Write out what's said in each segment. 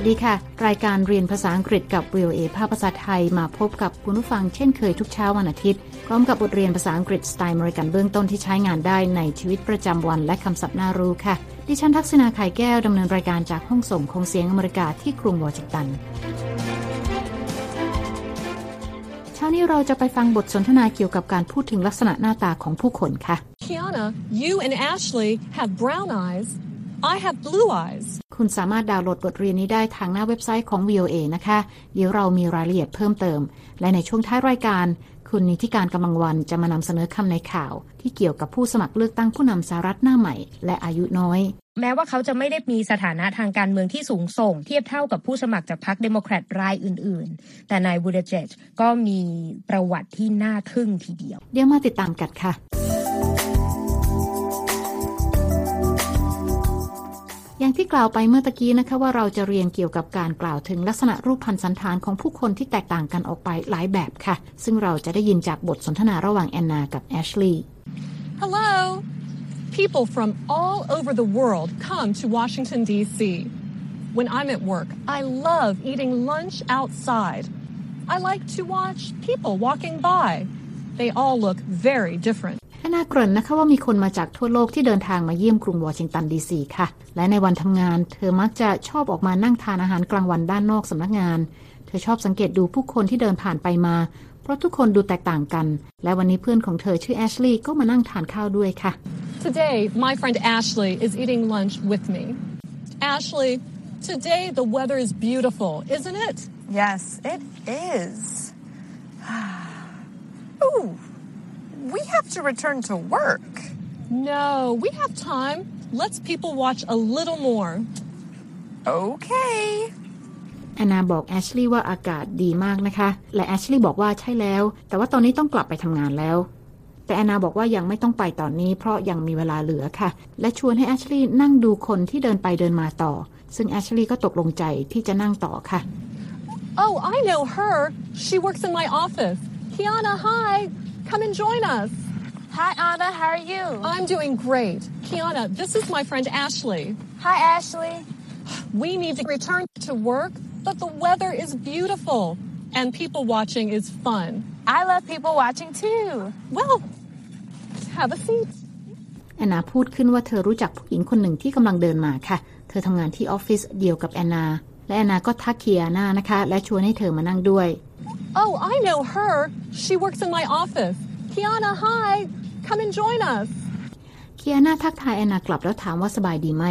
วัสดีค่ะ รายการเรียนภาษาอังกฤษกับ VOA ภาภาษาไทยมาพบกับคุณผู้ฟังเช่นเคยทุกเช้าวันอาทิตย์ พร้อมกับบทเรียนภาษาอังกฤษสไตล์อเมริกันเบื้องต้นที่ใช้งานได้ในชีวิตประจำวันและคำศัพท์น่ารู้ค่ะ ดิฉันทักษณาไข่แก้วดำเนินรายการจากห้องส่งของเสียงอเมริกาที่กรุงวอชิงตันเช้านี้เราจะไปฟังบทสนทนาเกี่ยวกับการพูดถึงลักษณะหน้าตาของผู้คนค่ะ Kiana, you and Ashley have brown eyes. I have blue eyes. คุณสามารถดาวน์โหลดบทเรียนนี้ได้ทางหน้าเว็บไซต์ของ VOA นะคะ เดี๋ยวเรามีรายละเอียดเพิ่มเติม และในช่วงท้ายรายการ คุณนิธิกาญจน์ กำลังวรรณ จะมานำเสนอคำในข่าว ที่เกี่ยวกับผู้สมัครเลือกตั้งผู้นำสหรัฐหน้าใหม่ และอายุน้อย แม้ว่าเขาจะไม่ได้มีสถานะทางการเมืองที่สูงส่ง เทียบเท่ากับผู้สมัครจากพรรคเดโมแครตรายอื่น ๆ แต่นายบูติเจจก็มีประวัติที่น่าทึ่งทีเดียว เดี๋ยวมาติดตามกันค่ะ อย่างที่กล่าวไปเมื่อตะกี้นะคะว่าเราจะเรียนเกี่ยวกับการกล่าวถึงลักษณะรูปพันธ์สันฐานของผู้คนที่แตกต่างกันออกไปหลายแบบค่ะ ซึ่งเราจะได้ยินจากบทสนทนาระหว่างแอนนากับแอชลีย์ Hello. People from all over the world come to Washington, D.C. When I'm at work, I love eating lunch outside. I like to watch people walking by. They all look very different. แอนนาเกริ่นนะคะว่ามีคนมาจากทั่วโลกที่เดินทางมาเยี่ยมกรุงวอชิงตันดีซีค่ะ และในวันทำงาน เธอมักจะชอบออกมานั่งทานอาหารกลางวันด้านนอกสำนักงาน เธอชอบสังเกตดูผู้คนที่เดินผ่านไปมา เพราะทุกคนดูแตกต่างกัน และวันนี้เพื่อนของเธอชื่อแอชลีย์ก็มานั่งทานข้าวด้วยค่ะ Today, my friend Ashley is eating lunch with me. Ashley, today the weather is beautiful, isn't it? Yes, it is. Ooh, we have to return to work. No, we have time. Let's people watch a little more. Okay. แอนนาบอกแอชลีย์ว่าอากาศดีมากนะคะ และแอชลีย์บอกว่าใช่แล้ว แต่ว่าตอนนี้ต้องกลับไปทำงานแล้ว แต่แอนนาบอกว่ายังไม่ต้องไปตอนนี้ เพราะยังมีเวลาเหลือค่ะ และชวนให้แอชลีย์นั่งดูคนที่เดินไปเดินมาต่อ ซึ่งแอชลีย์ก็ตกลงใจที่จะนั่งต่อค่ะ Oh, I know her. She works in my office. Kiana, hi. Come and join us. Hi, Anna. How are you? I'm doing great. Kiana, this is my friend Ashley. Hi, Ashley. We need to return to work, but the weather is beautiful and people watching is fun. I love people watching too. Well, have a seat. แอนนาพูดขึ้นว่าเธอรู้จักผู้หญิงคนหนึ่งที่กำลังเดินมาค่ะ เธอทำงานที่ออฟฟิศเดียวกับแอนนา และแอนนาก็ทักเคียนานะคะ และชวนให้เธอมานั่งด้วย Oh, I know her. She works in my office. Kiana, hi. Come and join us. เคียนาทักทายแอนนากลับแล้วถามว่าสบายดีไหม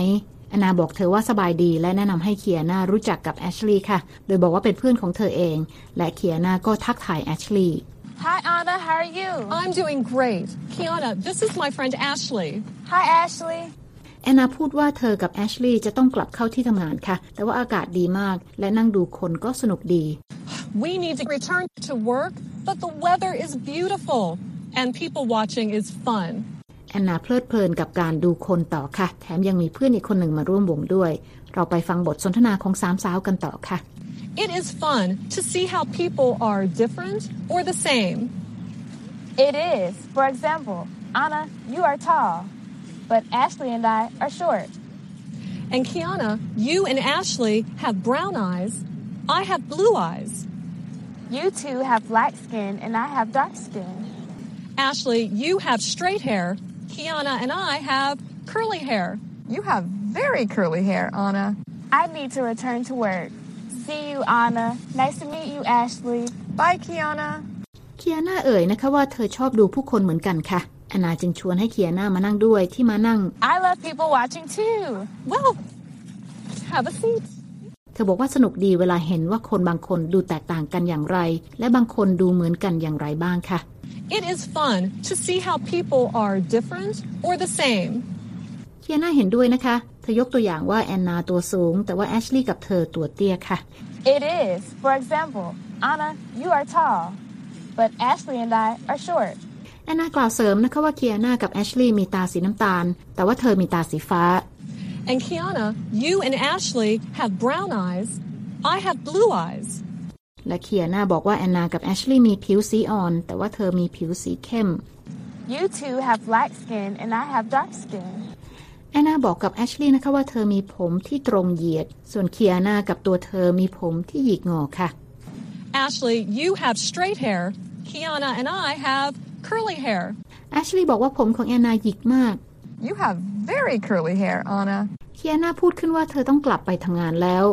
แอนนาบอกเธอว่าสบายดีและแนะนำให้เคียนารู้จักกับแอชลีย์ค่ะ โดยบอกว่าเป็นเพื่อนของเธอเอง และเคียนาก็ทักทายแอชลีย์ Hi, Anna. How are you? I'm doing great. Kiana, this is my friend Ashley. Hi, Ashley. แอนนาพูดว่าเธอกับแอชลีย์จะต้องกลับเข้าที่ทำงานค่ะ แต่ว่าอากาศดีมาก และนั่งดูคนก็สนุกดี We need to return to work, but the weather is beautiful and people watching is fun. แอนนาเพลิดเพลินกับการดูคนต่อค่ะ แถมยังมีเพื่อนอีกคนหนึ่งมาร่วมวงด้วย เราไปฟังบทสนทนาของสามสาวกันต่อค่ะ It is fun to see how people are different or the same. It is. For example, Anna, you are tall, but Ashley and I are short. And Kiana, you and Ashley have brown eyes. I have blue eyes. You two have light skin, and I have dark skin. Ashley, you have straight hair. Kiana and I have curly hair. You have very curly hair, Anna. I need to return to work. See you, Anna. Nice to meet you, Ashley. Bye, Kiana. เคียนาเอ่ยนะคะว่าเธอชอบดูผู้คนเหมือนกันค่ะแอนนาจึงชวนให้เคียนามานั่งด้วยที่มานั่ง I love people watching too. Well, have a seat. เธอบอกว่าสนุกดีเวลาเห็นว่าคนบางคนดูแตกต่างกันอย่างไร และบางคนดูเหมือนกันอย่างไรบ้างค่ะ It is fun to see how people are different or the same. เคียนาเห็นด้วยนะคะ เธอยกตัวอย่างว่าแอนนาตัวสูง แต่ว่าแอชลีย์กับเธอตัวเตี้ยค่ะ It is. For example, Anna, you are tall, but Ashley and I are short. แอนนากล่าวเสริมนะคะว่าเคียนากับแอชลีย์มีตาสีน้ำตาล แต่ว่าเธอมีตาสีฟ้า And Kiana, you and Ashley have brown eyes. I have blue eyes. และเคียนาบอกว่าแอนนากับแอชลีย์มีผิวสีอ่อน แต่ว่าเธอมีผิวสีเข้ม You two have light skin, and I have dark skin. แอนนาบอกกับแอชลีย์นะคะว่าเธอมีผมที่ตรงเหยียด ส่วนเคียนากับตัวเธอมีผมที่หยิกงอค่ะ Ashley, you have straight hair. Kiana and I have curly hair. แอชลีย์บอกว่าผมของแอนนาหยิกมาก You have very curly hair, Anna. เคียนาพูดขึ้นว่าเธอต้องกลับไปทำงานแล้ว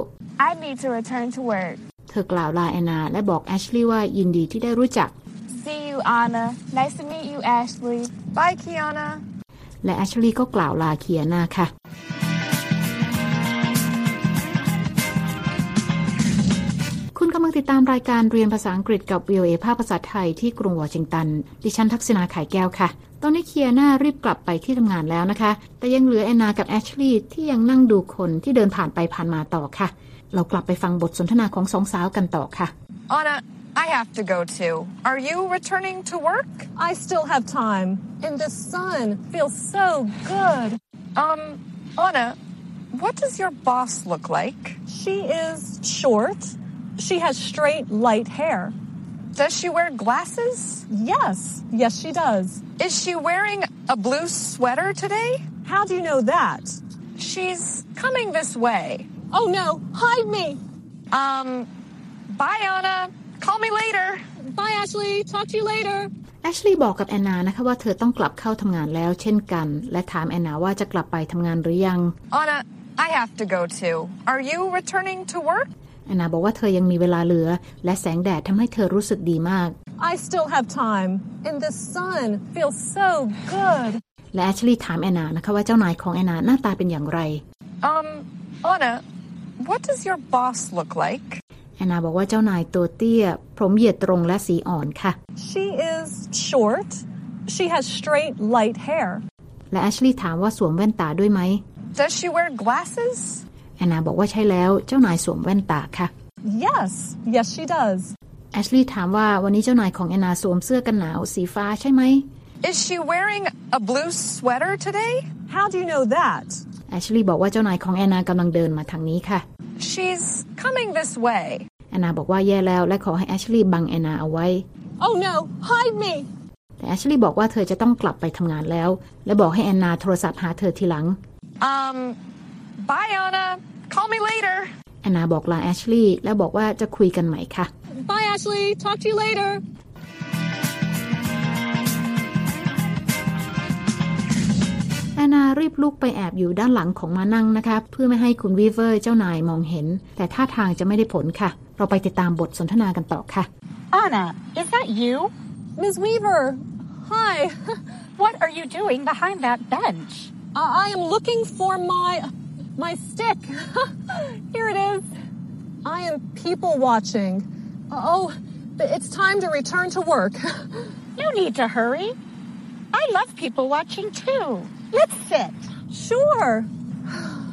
I need to return to work. เธอกล่าวลาแอนนาและบอกแอชลีย์ว่ายินดีที่ได้รู้จัก See you, Anna. Nice to meet you, Ashley. Bye, Kiana. และแอชลีย์ก็กล่าวลาเคียนาค่ะคุณกำลังติดตามรายการเรียนภาษาอังกฤษกับ VOA ภาคภาษาไทยที่กรุงวอชิงตัน ดิฉันทักษณาขายแก้วค่ะ ตอนนี้เคียนารีบกลับไปที่ทำงานแล้วนะคะ แต่ยังเหลือแอนนากับแอชลีย์ที่ยังนั่งดูคนที่เดินผ่านไปผ่านมาต่อค่ะ เรากลับไปฟังบทสนทนาของสองสาวกันต่อค่ะ Anna, I have to go too. Are you returning to work? I still have time. And the sun feels so good. Um, Anna, what does your boss look like? She is short. She has straight, light hair. Does she wear glasses? Yes, yes, she does. Is she wearing a blue sweater today? How do you know that? She's coming this way. Oh no, hide me. Um, bye, Anna. Call me later. Bye, Ashley. Talk to you later. แอชลีย์บอกกับแอนนานะคะว่าเธอต้องกลับเข้าทำงานแล้วเช่นกัน และถามแอนนาว่าจะกลับไปทำงานหรือยัง Anna, I have to go too. Are you returning to work? แอนนาบอกว่าเธอยังมีเวลาเหลือ และแสงแดดทำให้เธอรู้สึกดีมาก I still have time. And the sun feels so good. และแอชลีย์ถามแอนนานะคะว่าเจ้านายของแอนนาหน้าตาเป็นอย่างไร Um, Anna, what does your boss look like? แอนนาบอกว่าเจ้านายตัวเตี้ย ผมเหยียดตรงและสีอ่อนค่ะ She is short. She has straight, light hair. และแอชลีย์ถามว่าสวมแว่นตาด้วยไหม Does she wear glasses? แอนนาบอกว่าใช่แล้วเจ้านายสวมแว่นตาค่ะ Yes, yes, she does. แอชลีย์ถามว่าวันนี้เจ้านายของแอนนาสวมเสื้อกันหนาวสีฟ้าใช่ไหม Is she wearing a blue sweater today? How do you know that? แอชลีย์บอกว่าเจ้านายของแอนนากำลังเดินมาทางนี้ค่ะ She's coming this way. แอนนาบอกว่าแย่แล้วและขอให้แอชลีย์บังแอนนาเอาไว้ Oh no, hide me. แต่แอชลีย์บอกว่าเธอจะต้องกลับไปทำงานแล้ว และบอกให้แอนนาโทรศัพท์หาเธอทีหลัง Um, bye, Anna. Call me later. แอนนาบอกลาแอชลีย์และบอกว่าจะคุยกันใหม่ค่ะ Bye, Ashley. Talk to you later. แอนนารีบลุกไปแอบอยู่ด้านหลังของมานั่งนะคะ เพื่อไม่ให้คุณวีเวอร์เจ้านายมองเห็น แต่ท่าทางจะไม่ได้ผลค่ะ เราไปติดตามบทสนทนากันต่อค่ะ Anna, is that you? Ms. Weaver, hi. What are you doing behind that bench? I I am looking for my my stick. Here it is. I am people watching. Oh, it's time to return to work. No need to hurry. I love people watching too. Let's sit. sure.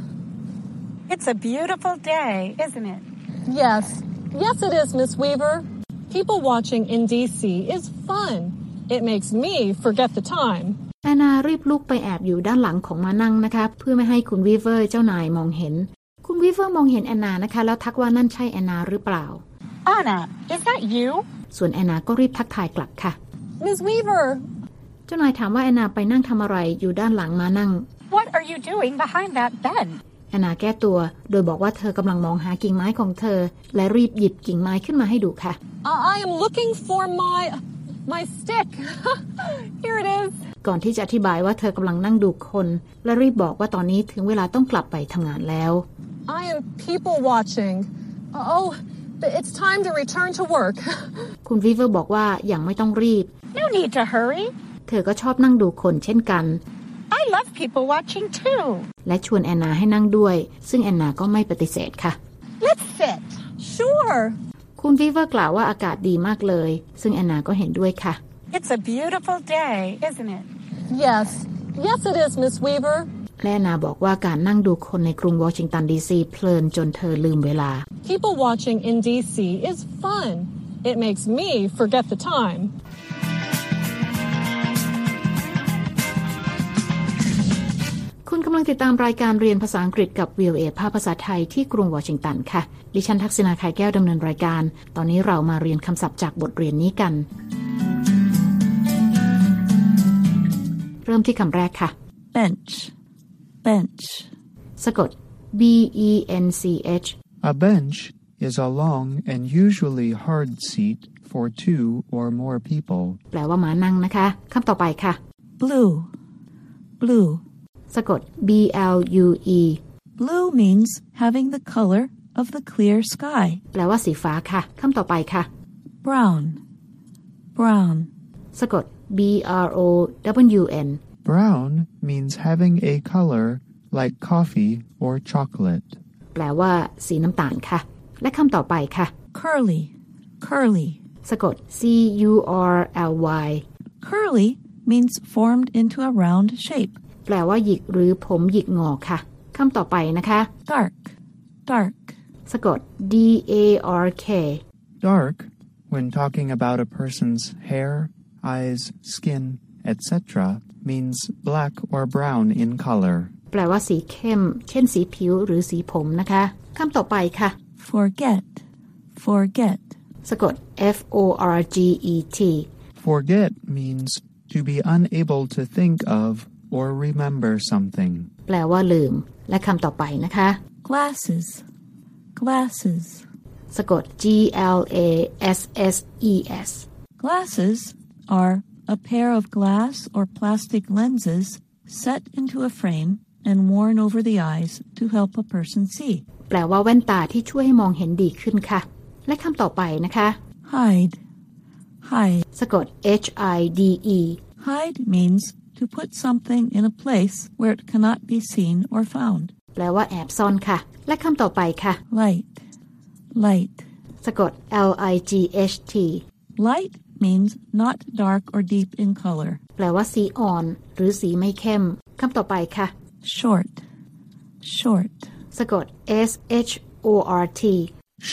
It's a beautiful day, isn't it? Yes. Yes, it is, Miss Weaver. People watching in DC is fun. It makes me forget the time. แอนนารีบลุกไปแอบอยู่ด้านหลังของม้านั่งนะคะ เพื่อไม่ให้คุณวีเวอร์เจ้านายมองเห็น คุณวีเวอร์มองเห็นแอนนานะคะ แล้วทักว่านั่นใช่แอนนาหรือเปล่า Anna, is that you? ส่วนแอนนาก็รีบทักทายกลับค่ะ Miss Weaver, เจ้านายถามว่าแอนนาไปนั่งทำอะไรอยู่ด้านหลังม้านั่ง What are you doing behind that bench? แอนนาแก้ตัว โดยบอกว่าเธอกำลังมองหากิ่งไม้ของเธอ และรีบหยิบกิ่งไม้ขึ้นมาให้ดูค่ะ I I am looking for my my stick. Here it is. ก่อนที่จะอธิบายว่าเธอกำลังนั่งดูคน และรีบบอกว่าตอนนี้ถึงเวลาต้องกลับไปทำงานแล้ว I am people watching. Oh, it's time to return to work. คุณวีเวอร์บอกว่าอย่างไม่ต้องรีบ No need to hurry. เธอก็ชอบนั่งดูคนเช่นกัน I love people watching too. และชวนแอนนาให้นั่งด้วย ซึ่งแอนนาก็ไม่ปฏิเสธค่ะ Let's sit. Sure. คุณวีเวอร์กล่าวว่าอากาศดีมากเลย ซึ่งแอนนาก็เห็นด้วยค่ะ It's a beautiful day, isn't it? Yes. Yes, it is, Miss Weaver. และแอนนาบอกว่าการนั่งดูคนในกรุงวอชิงตันดีซีเพลินจนเธอลืมเวลา People watching in DC is fun. It makes me forget the time. คุณกำลังติดตามรายการเรียนภาษาอังกฤษกับ VOA ภาพภาษาไทยที่กรุงวอชิงตันค่ะ ดิฉันทักษณาไข่แก้วดำเนินรายการ ตอนนี้เรามาเรียนคำศัพท์จากบทเรียนนี้กัน ริ่มที่คำแรกค่ะ bench, bench สะกด B E N C H A bench is a long and usually hard seat for two or more people. แปลว่าม้านั่งนะคะคำต่อไปค่ะ blue blue สะกด B L U E blue means having the color of the clear sky แปลว่าสีฟ้าค่ะคำต่อไปค่ะ brown brown สะกด B R O W N Brown means having a color like coffee or chocolate. แปลว่า สีน้ำตาลค่ะ และคำต่อไปค่ะ curly curly สะกด C U R L Y curly means formed into a round shape แปลว่าหยิกหรือผมหยิกงอค่ะคำต่อไปนะคะ dark dark สะกด D A R K Dark, when talking about a person's hair, eyes, skin, etc., means black or brown in color. แปลว่าสีเข้ม เช่นสีผิวหรือสีผมนะคะคำต่อไปค่ะ forget forget สะกด F O R G E T Forget means to be unable to think of or remember something. แปลว่าลืม และคำต่อไปนะคะ glasses glasses สะกด G L A S S E S glasses are a pair of glass or plastic lenses set into a frame and worn over the eyes to help a person see แปลว่าแว่นตาที่ช่วยให้มองเห็นดีขึ้นค่ะ และคำต่อไปนะคะ hide hide สะกด H I D E hide means to put something in a place where it cannot be seen or found แปลว่าแอบซ่อนค่ะ และคำต่อไปค่ะ light light สะกด L I G H T light means not dark or deep in color แปลว่าสีอ่อน หรือสีไม่เข้มคำต่อไปค่ะ short short สะกด S H O R T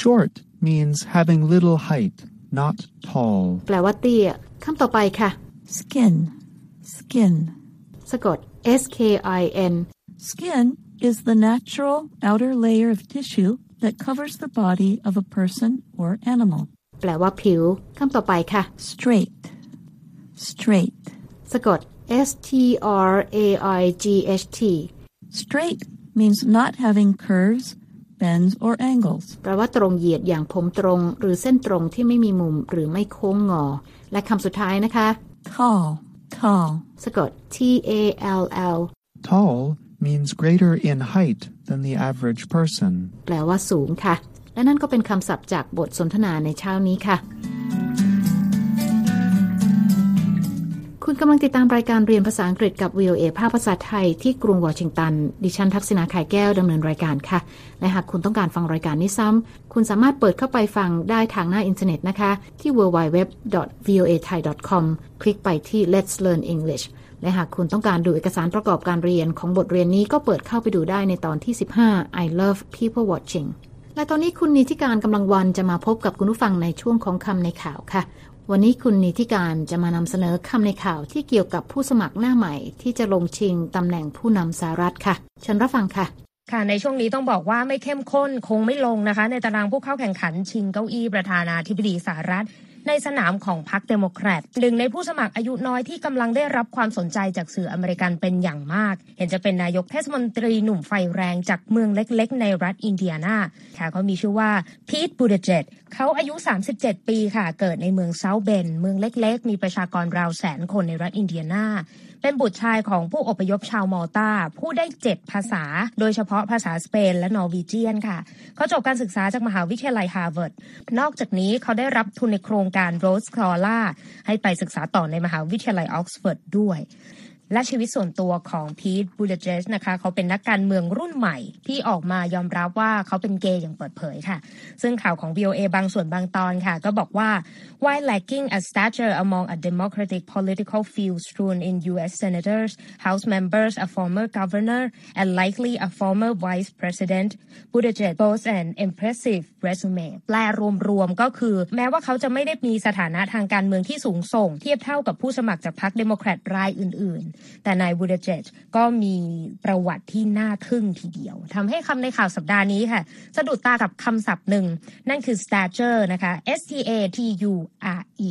Short means having little height, not tall. แปลว่าเตี้ยคำต่อไปค่ะ skin skin สะกด S K I N Skin is the natural outer layer of tissue that covers the body of a person or animal. แปลว่าผิวคำต่อไปค่ะ Straight. Straight. สะกด S T R A I G H T Straight means not having curves, bends, or angles. แปลว่าตรงเหยียดอย่างผมตรง หรือเส้นตรงที่ไม่มีมุมหรือไม่โค้งงอ และคำสุดท้ายนะคะ Tall. Tall. สะกด T A L L Tall means greater in height than the average person. แปลว่าสูงค่ะ และนั่นก็เป็นคำศัพท์จากบทสนทนาในเช้านี้ค่ะ คุณกำลังติดตามรายการเรียนภาษาอังกฤษกับ VOA ภาคภาษาไทยที่กรุงวอชิงตัน ดิฉันทักษณาไข่แก้วดำเนินรายการค่ะ และหากคุณต้องการฟังรายการนี้ซ้ำ คุณสามารถเปิดเข้าไปฟังได้ทางหน้าอินเทอร์เน็ตนะคะ ที่ www.voathai.com คลิกไปที่ Let's Learn English และหากคุณต้องการดูเอกสารประกอบการเรียนของบทเรียนนี้ก็เปิดเข้าไปดูได้ในตอนที่ 15 I love people watching และตอนนี้คุณนิธิกาญจน์ กำลังวรรณ จะมาพบกับคุณผู้ฟังในช่วงของคำในข่าวค่ะ วันนี้คุณนิธิกาญจน์จะมานำเสนอคำในข่าวที่เกี่ยวกับผู้สมัครหน้าใหม่ ที่จะลงชิงตำแหน่งผู้นำสหรัฐค่ะเชิญรับฟังค่ะค่ะในช่วงนี้ต้องบอกว่าไม่เข้มข้นคงไม่ลงนะคะ ในตารางผู้เข้าแข่งขันชิงเก้าอี้ประธานาธิบดีสหรัฐ ในสนามของพรรคเดโมแครตหนึ่งในผู้สมัครอายุน้อยที่กำลังได้รับความสนใจจากสื่ออเมริกันเป็นอย่างมาก เห็นจะเป็นนายกเทศมนตรีหนุ่มไฟแรงจากเมืองเล็กๆ ในรัฐอินเดียนาค่ะเขามีชื่อว่าพีทบูติเจจเขาอายุ 37 ปีค่ะ เกิดในเมือง South Bend เมืองเล็กๆ มีประชากรราวแสนคนในรัฐอินเดียนาเป็นบุตรชายของผู้อพยพชาวมอลตาพูดได้เจ็ดภาษา โดยเฉพาะภาษาสเปนและ Norwegian ค่ะ เขาจบการศึกษาจากมหาวิทยาลัยฮาร์วาร์ดนอกจากนี้เขาได้รับทุนในโครงการ Rhodes Scholar ให้ไปศึกษาต่อในมหาวิทยาลัยออกซฟอร์ดด้วย และชีวิตส่วนตัวของพีทบูติเจจนะคะ เขาเป็นนักการเมืองรุ่นใหม่ที่ออกมายอมรับว่าเขาเป็นเกย์อย่างเปิดเผยค่ะ ซึ่งข่าวของ VOA บางส่วนบางตอนค่ะ ก็บอกว่า while lacking a stature among a democratic political field strewn in U.S. senators, House members, a former governor, and likely a former vice president, Buttigieg boasts an impressive resume แปลรวมๆก็คือ แม้ว่าเขาจะไม่ได้มีสถานะทางการเมืองที่สูงส่ง เทียบเท่ากับผู้สมัครจากพรรคเดโมแครตรายอื่นๆแต่นายบูเดเจตก็มีประวัติที่น่าทึ่งทีเดียวทำให้คำในข่าวสัปดาห์นี้ค่ะ สะดุดตากับคำศัพท์หนึ่ง นั่นคือ stature นะคะ S T A T U R E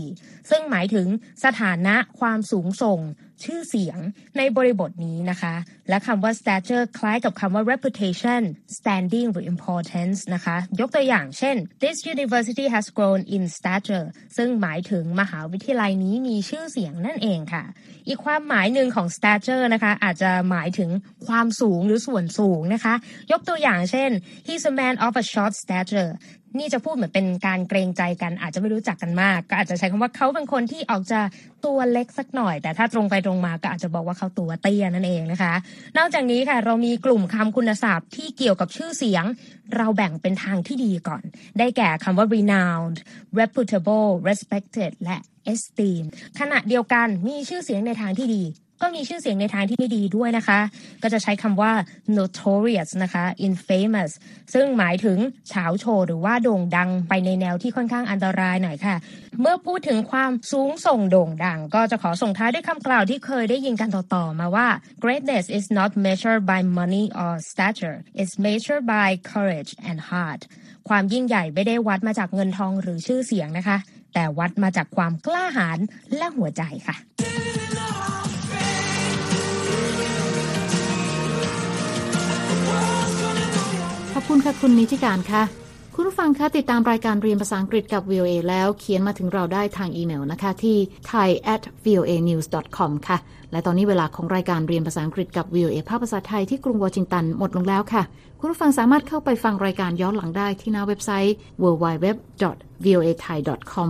ซึ่งหมายถึงสถานะความสูงส่ง ชื่อเสียงในบริบทนี้นะคะ และคำว่า stature คล้ายกับคำว่า reputation standing หรือ importance นะคะ ยกตัวอย่างเช่น this university has grown in stature ซึ่งหมายถึงมหาวิทยาลัยนี้มีชื่อเสียงนั่นเองค่ะ อีกความหมายหนึ่งของ stature นะคะ อาจจะหมายถึงความสูงหรือส่วนสูงนะคะ ยกตัวอย่างเช่น he's a man of a short stature นี่จะพูดเหมือนเป็นการเกรงใจกันอาจจะไม่รู้จักกันมาก ก็อาจจะใช้คำว่าเขาเป็นคนที่ออกจะตัวเล็กสักหน่อย แต่ถ้าตรงไปตรงมาก็อาจจะบอกว่าเขาตัวเตี้ยนั่นเองนะคะ นอกจากนี้ค่ะเรามีกลุ่มคำคุณศัพท์ที่เกี่ยวกับชื่อเสียง เราแบ่งเป็นทางที่ดีก่อน ได้แก่คำว่า renowned reputable respected และ esteem ขณะเดียวกันมีชื่อเสียงในทางที่ดี ก็มีชื่อเสียงในทางที่ไม่ดีด้วยนะคะ ก็จะใช้คำว่า notorious นะคะ infamous ซึ่งหมายถึงเฉาโชว์หรือว่าโด่งดังไปในแนวที่ค่อนข้างอันตรายหน่อยค่ะ เมื่อพูดถึงความสูงส่งโด่งดัง ก็จะขอส่งท้ายด้วยคำกล่าวที่เคยได้ยินกันต่อๆมาว่า greatness is not measured by money or stature it's measured by courage and heart ความยิ่งใหญ่ไม่ได้วัดมาจากเงินทองหรือชื่อเสียงนะคะ แต่วัดมาจากความกล้าหาญและหัวใจค่ะ คุณค่ะคุณนิติการค่ะ คุณผู้ฟังคะติดตามรายการเรียนภาษาอังกฤษกับ VOA แล้วเขียนมาถึงเราได้ทางอีเมลนะคะ ที่ thai at voa news com ค่ะ และตอนนี้เวลาของรายการเรียนภาษาอังกฤษกับ VOA ภาพภาษาไทยที่กรุงวอชิงตันหมดลงแล้วค่ะ คุณผู้ฟังสามารถเข้าไปฟังรายการย้อนหลังได้ที่หน้าเว็บไซต์ www.voathai.com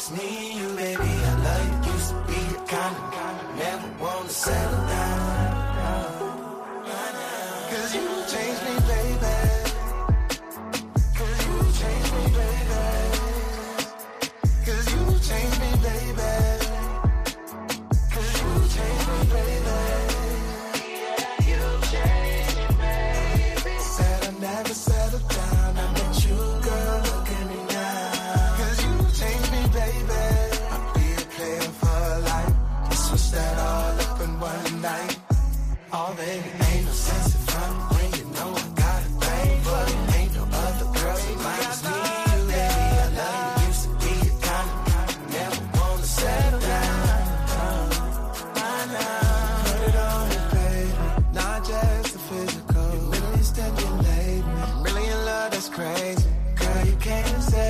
it's me and you, baby, I love you. Used to be a kind of, never wanna settle down. is crazy. Girl, you can't say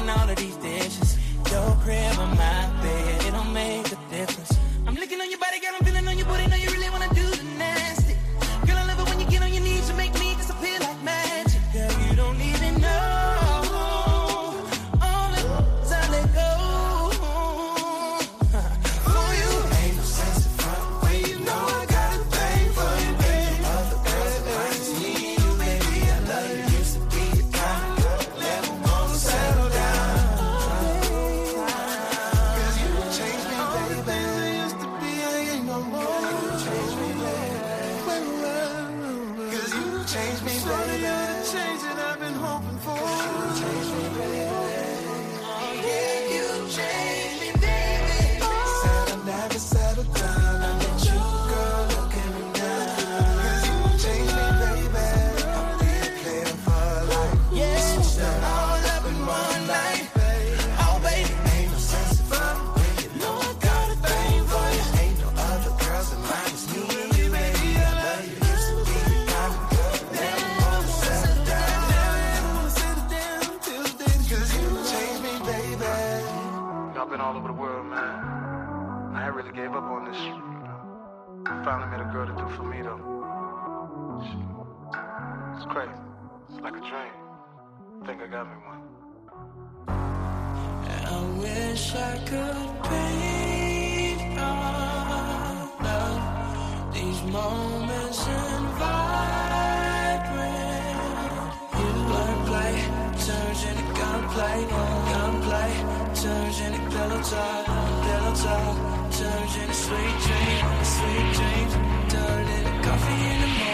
all of these dishes. Your crib on my bed, it don't make a difference. I'm licking on your body, girl, Sweet dreams, sweet dreams, darling, coffee in the morning.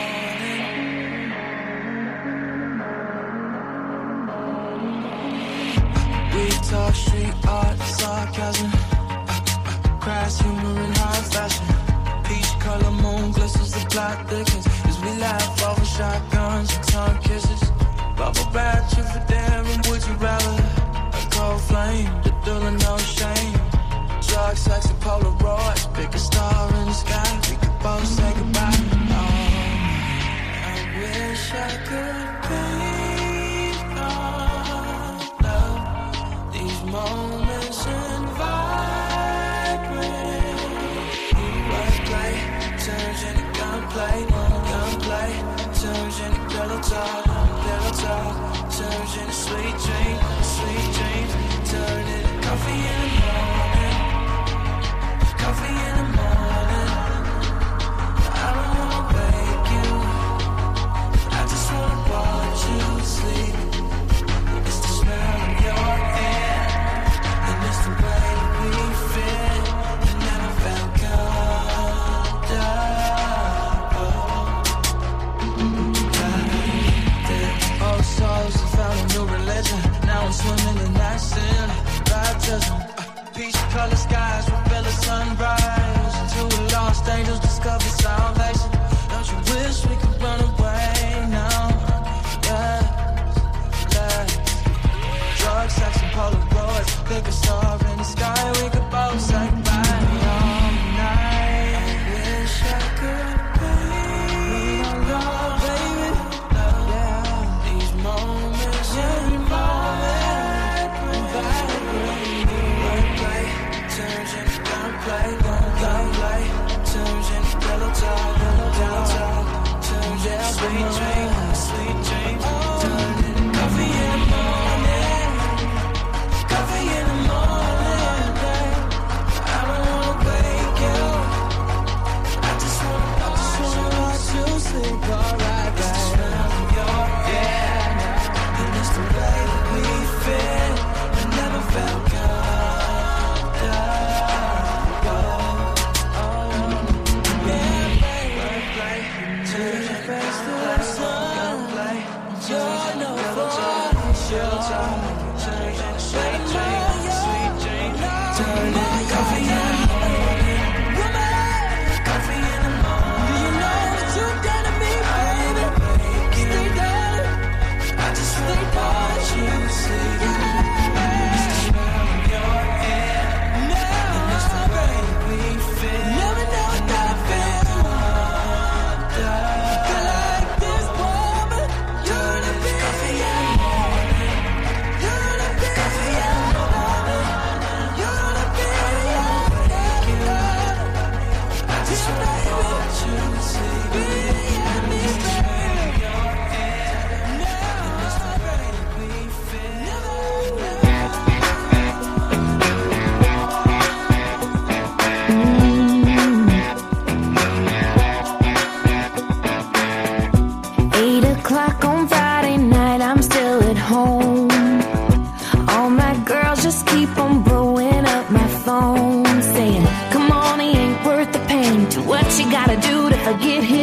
What you gotta do to forget him.